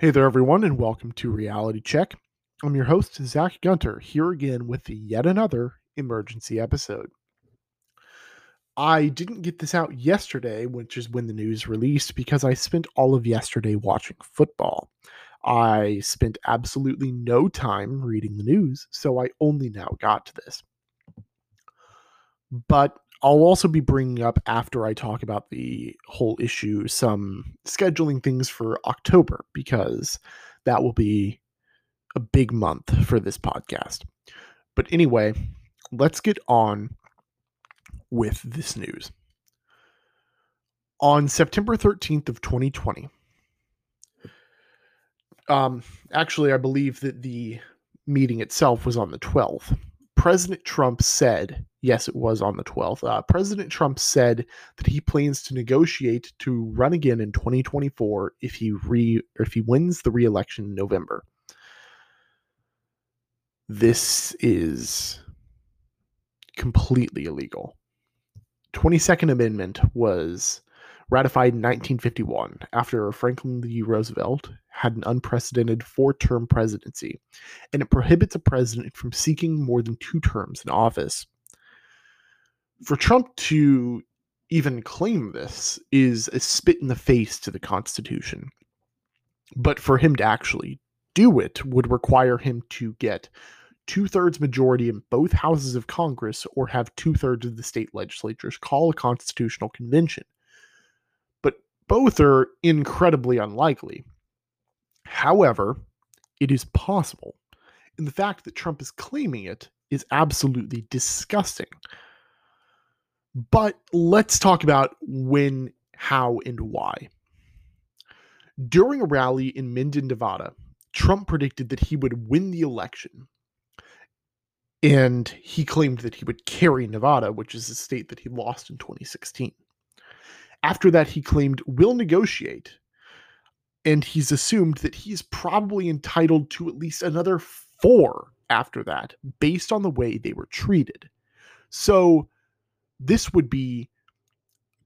Hey there, everyone, and welcome to Reality Check. I'm your host, Zach Gunter, here again with yet another emergency episode. I didn't get this out yesterday, which is when the news released, because I spent all of yesterday watching football. I spent absolutely no time reading the news, so I only now got to this. But I'll also be bringing up after I talk about the whole issue some scheduling things for October because that will be a big month for this podcast. But anyway, let's get on with this news. On September 13th of 2020, um, actually, I believe that the meeting itself was on the 12th. President Trump said, yes, it was on the 12th. Uh, President Trump said that he plans to negotiate to run again in 2024 if he re if he wins the re-election in November. This is completely illegal. 22nd Amendment was ratified in 1951 after Franklin D. Roosevelt had an unprecedented four term presidency, and it prohibits a president from seeking more than two terms in office. For Trump to even claim this is a spit in the face to the Constitution. But for him to actually do it would require him to get two thirds majority in both houses of Congress or have two thirds of the state legislatures call a constitutional convention. Both are incredibly unlikely. However, it is possible, and the fact that Trump is claiming it is absolutely disgusting. But let's talk about when, how, and why. During a rally in Minden, Nevada, Trump predicted that he would win the election. And he claimed that he would carry Nevada, which is a state that he lost in 2016. After that, he claimed, we'll negotiate. And he's assumed that he's probably entitled to at least another four after that, based on the way they were treated. So this would be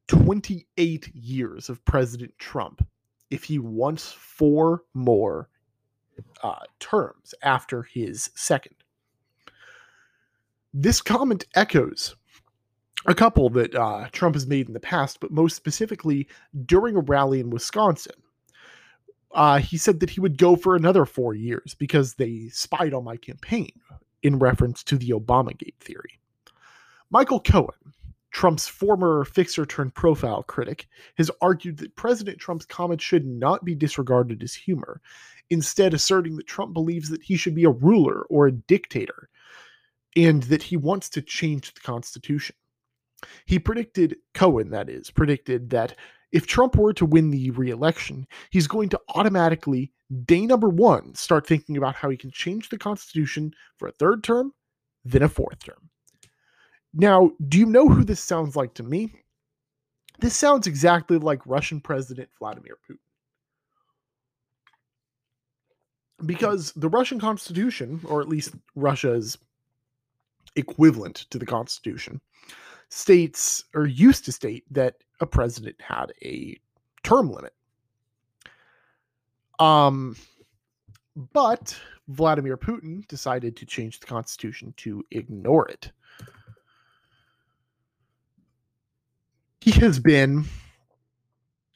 28 years of President Trump if he wants four more uh, terms after his second. This comment echoes a couple that uh, Trump has made in the past, but most specifically during a rally in Wisconsin. Uh, he said that he would go for another four years because they spied on my campaign, in reference to the Obamagate theory. Michael Cohen, Trump's former fixer turned profile critic, has argued that President Trump's comments should not be disregarded as humor, instead, asserting that Trump believes that he should be a ruler or a dictator, and that he wants to change the Constitution. He predicted, Cohen, that is, predicted that if Trump were to win the re election, he's going to automatically, day number one, start thinking about how he can change the Constitution for a third term, then a fourth term. Now, do you know who this sounds like to me? This sounds exactly like Russian President Vladimir Putin. Because the Russian Constitution, or at least Russia's equivalent to the Constitution, states or used to state that a president had a term limit. Um, but Vladimir Putin decided to change the Constitution to ignore it. He has been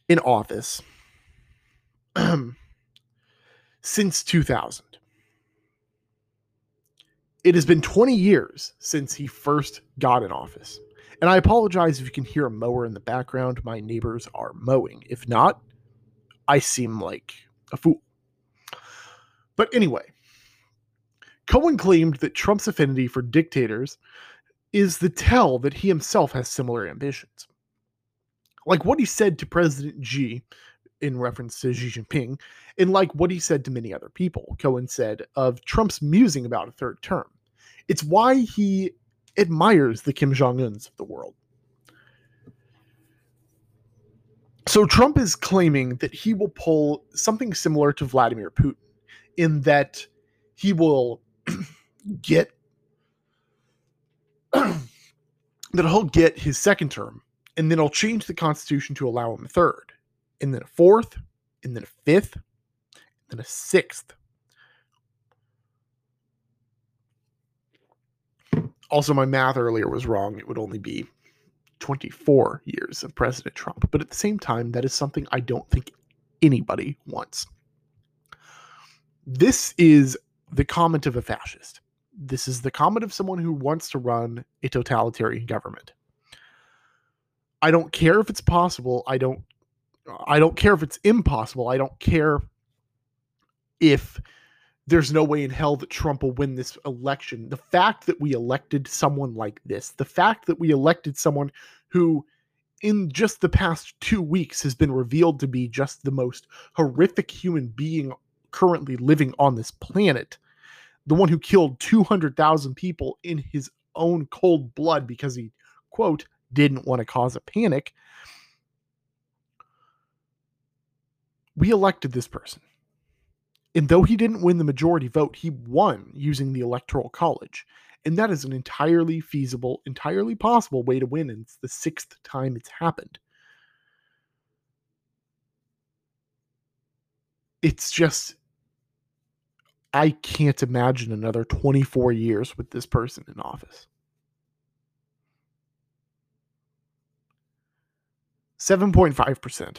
in office since 2000. It has been 20 years since he first got in office. And I apologize if you can hear a mower in the background. My neighbors are mowing. If not, I seem like a fool. But anyway, Cohen claimed that Trump's affinity for dictators is the tell that he himself has similar ambitions like what he said to President Xi in reference to Xi Jinping, and like what he said to many other people, Cohen said of Trump's musing about a third term. It's why he admires the Kim Jong uns of the world. So Trump is claiming that he will pull something similar to Vladimir Putin in that he will get that he'll get his second term and then I'll change the Constitution to allow him a third, and then a fourth, and then a fifth, and then a sixth. Also, my math earlier was wrong. It would only be 24 years of President Trump. But at the same time, that is something I don't think anybody wants. This is the comment of a fascist. This is the comment of someone who wants to run a totalitarian government. I don't care if it's possible. I don't I don't care if it's impossible. I don't care if there's no way in hell that Trump will win this election. The fact that we elected someone like this, the fact that we elected someone who, in just the past two weeks, has been revealed to be just the most horrific human being currently living on this planet, the one who killed 200,000 people in his own cold blood because he, quote, didn't want to cause a panic. We elected this person. And though he didn't win the majority vote, he won using the Electoral College. And that is an entirely feasible, entirely possible way to win. And it's the sixth time it's happened. It's just, I can't imagine another 24 years with this person in office. 7.5%.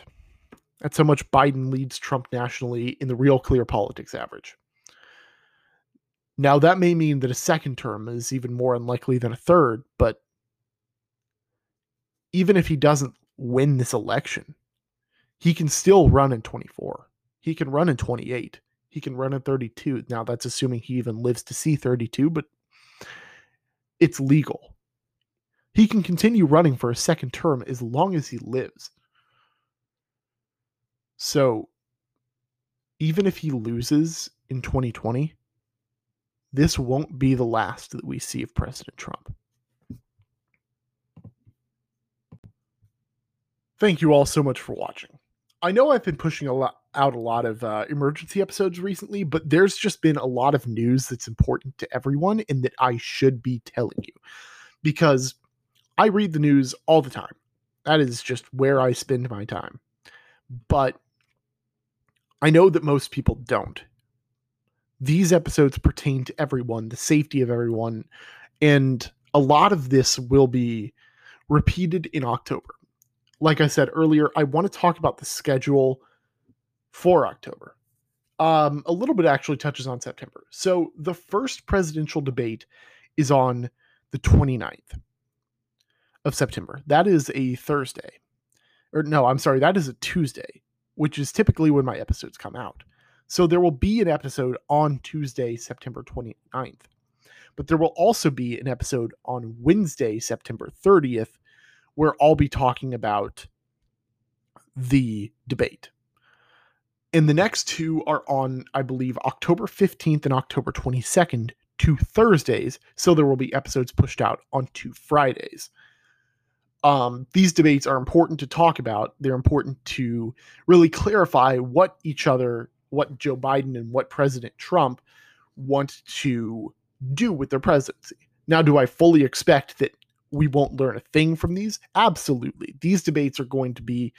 That's how much Biden leads Trump nationally in the real clear politics average. Now, that may mean that a second term is even more unlikely than a third, but even if he doesn't win this election, he can still run in 24. He can run in 28. He can run in 32. Now, that's assuming he even lives to see 32, but it's legal. He can continue running for a second term as long as he lives. So even if he loses in 2020, this won't be the last that we see of President Trump. Thank you all so much for watching. I know I've been pushing a lot out a lot of uh, emergency episodes recently, but there's just been a lot of news that's important to everyone and that I should be telling you because I read the news all the time. That is just where I spend my time. But I know that most people don't. These episodes pertain to everyone, the safety of everyone, and a lot of this will be repeated in October. Like I said earlier, I want to talk about the schedule for October. Um, a little bit actually touches on September. So the first presidential debate is on the 29th of September. That is a Thursday. Or no, I'm sorry, that is a Tuesday which is typically when my episodes come out. So there will be an episode on Tuesday, September 29th. But there will also be an episode on Wednesday, September 30th, where I'll be talking about the debate. And the next two are on, I believe, October 15th and October 22nd, two Thursdays. So there will be episodes pushed out on two Fridays um, these debates are important to talk about. They're important to really clarify what each other, what Joe Biden and what President Trump want to do with their presidency. Now, do I fully expect that we won't learn a thing from these? Absolutely. These debates are going to be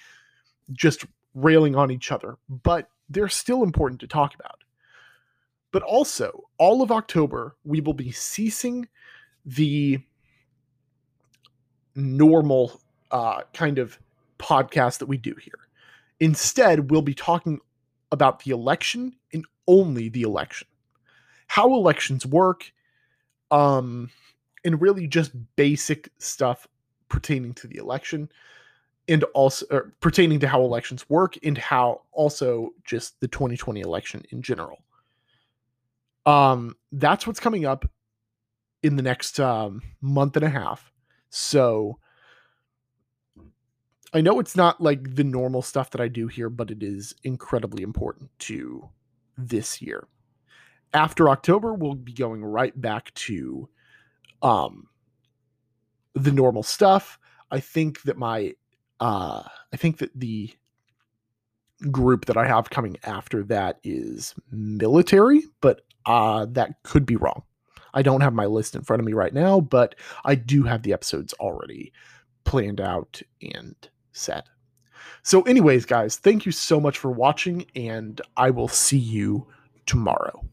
just railing on each other, but they're still important to talk about. But also, all of October, we will be ceasing the normal uh, kind of podcast that we do here. Instead, we'll be talking about the election and only the election, how elections work, um, and really just basic stuff pertaining to the election and also er, pertaining to how elections work and how also just the 2020 election in general. Um, that's what's coming up in the next um, month and a half. So I know it's not like the normal stuff that I do here, but it is incredibly important to this year. After October, we'll be going right back to um the normal stuff. I think that my uh I think that the group that I have coming after that is military, but uh that could be wrong. I don't have my list in front of me right now, but I do have the episodes already planned out and set. So, anyways, guys, thank you so much for watching, and I will see you tomorrow.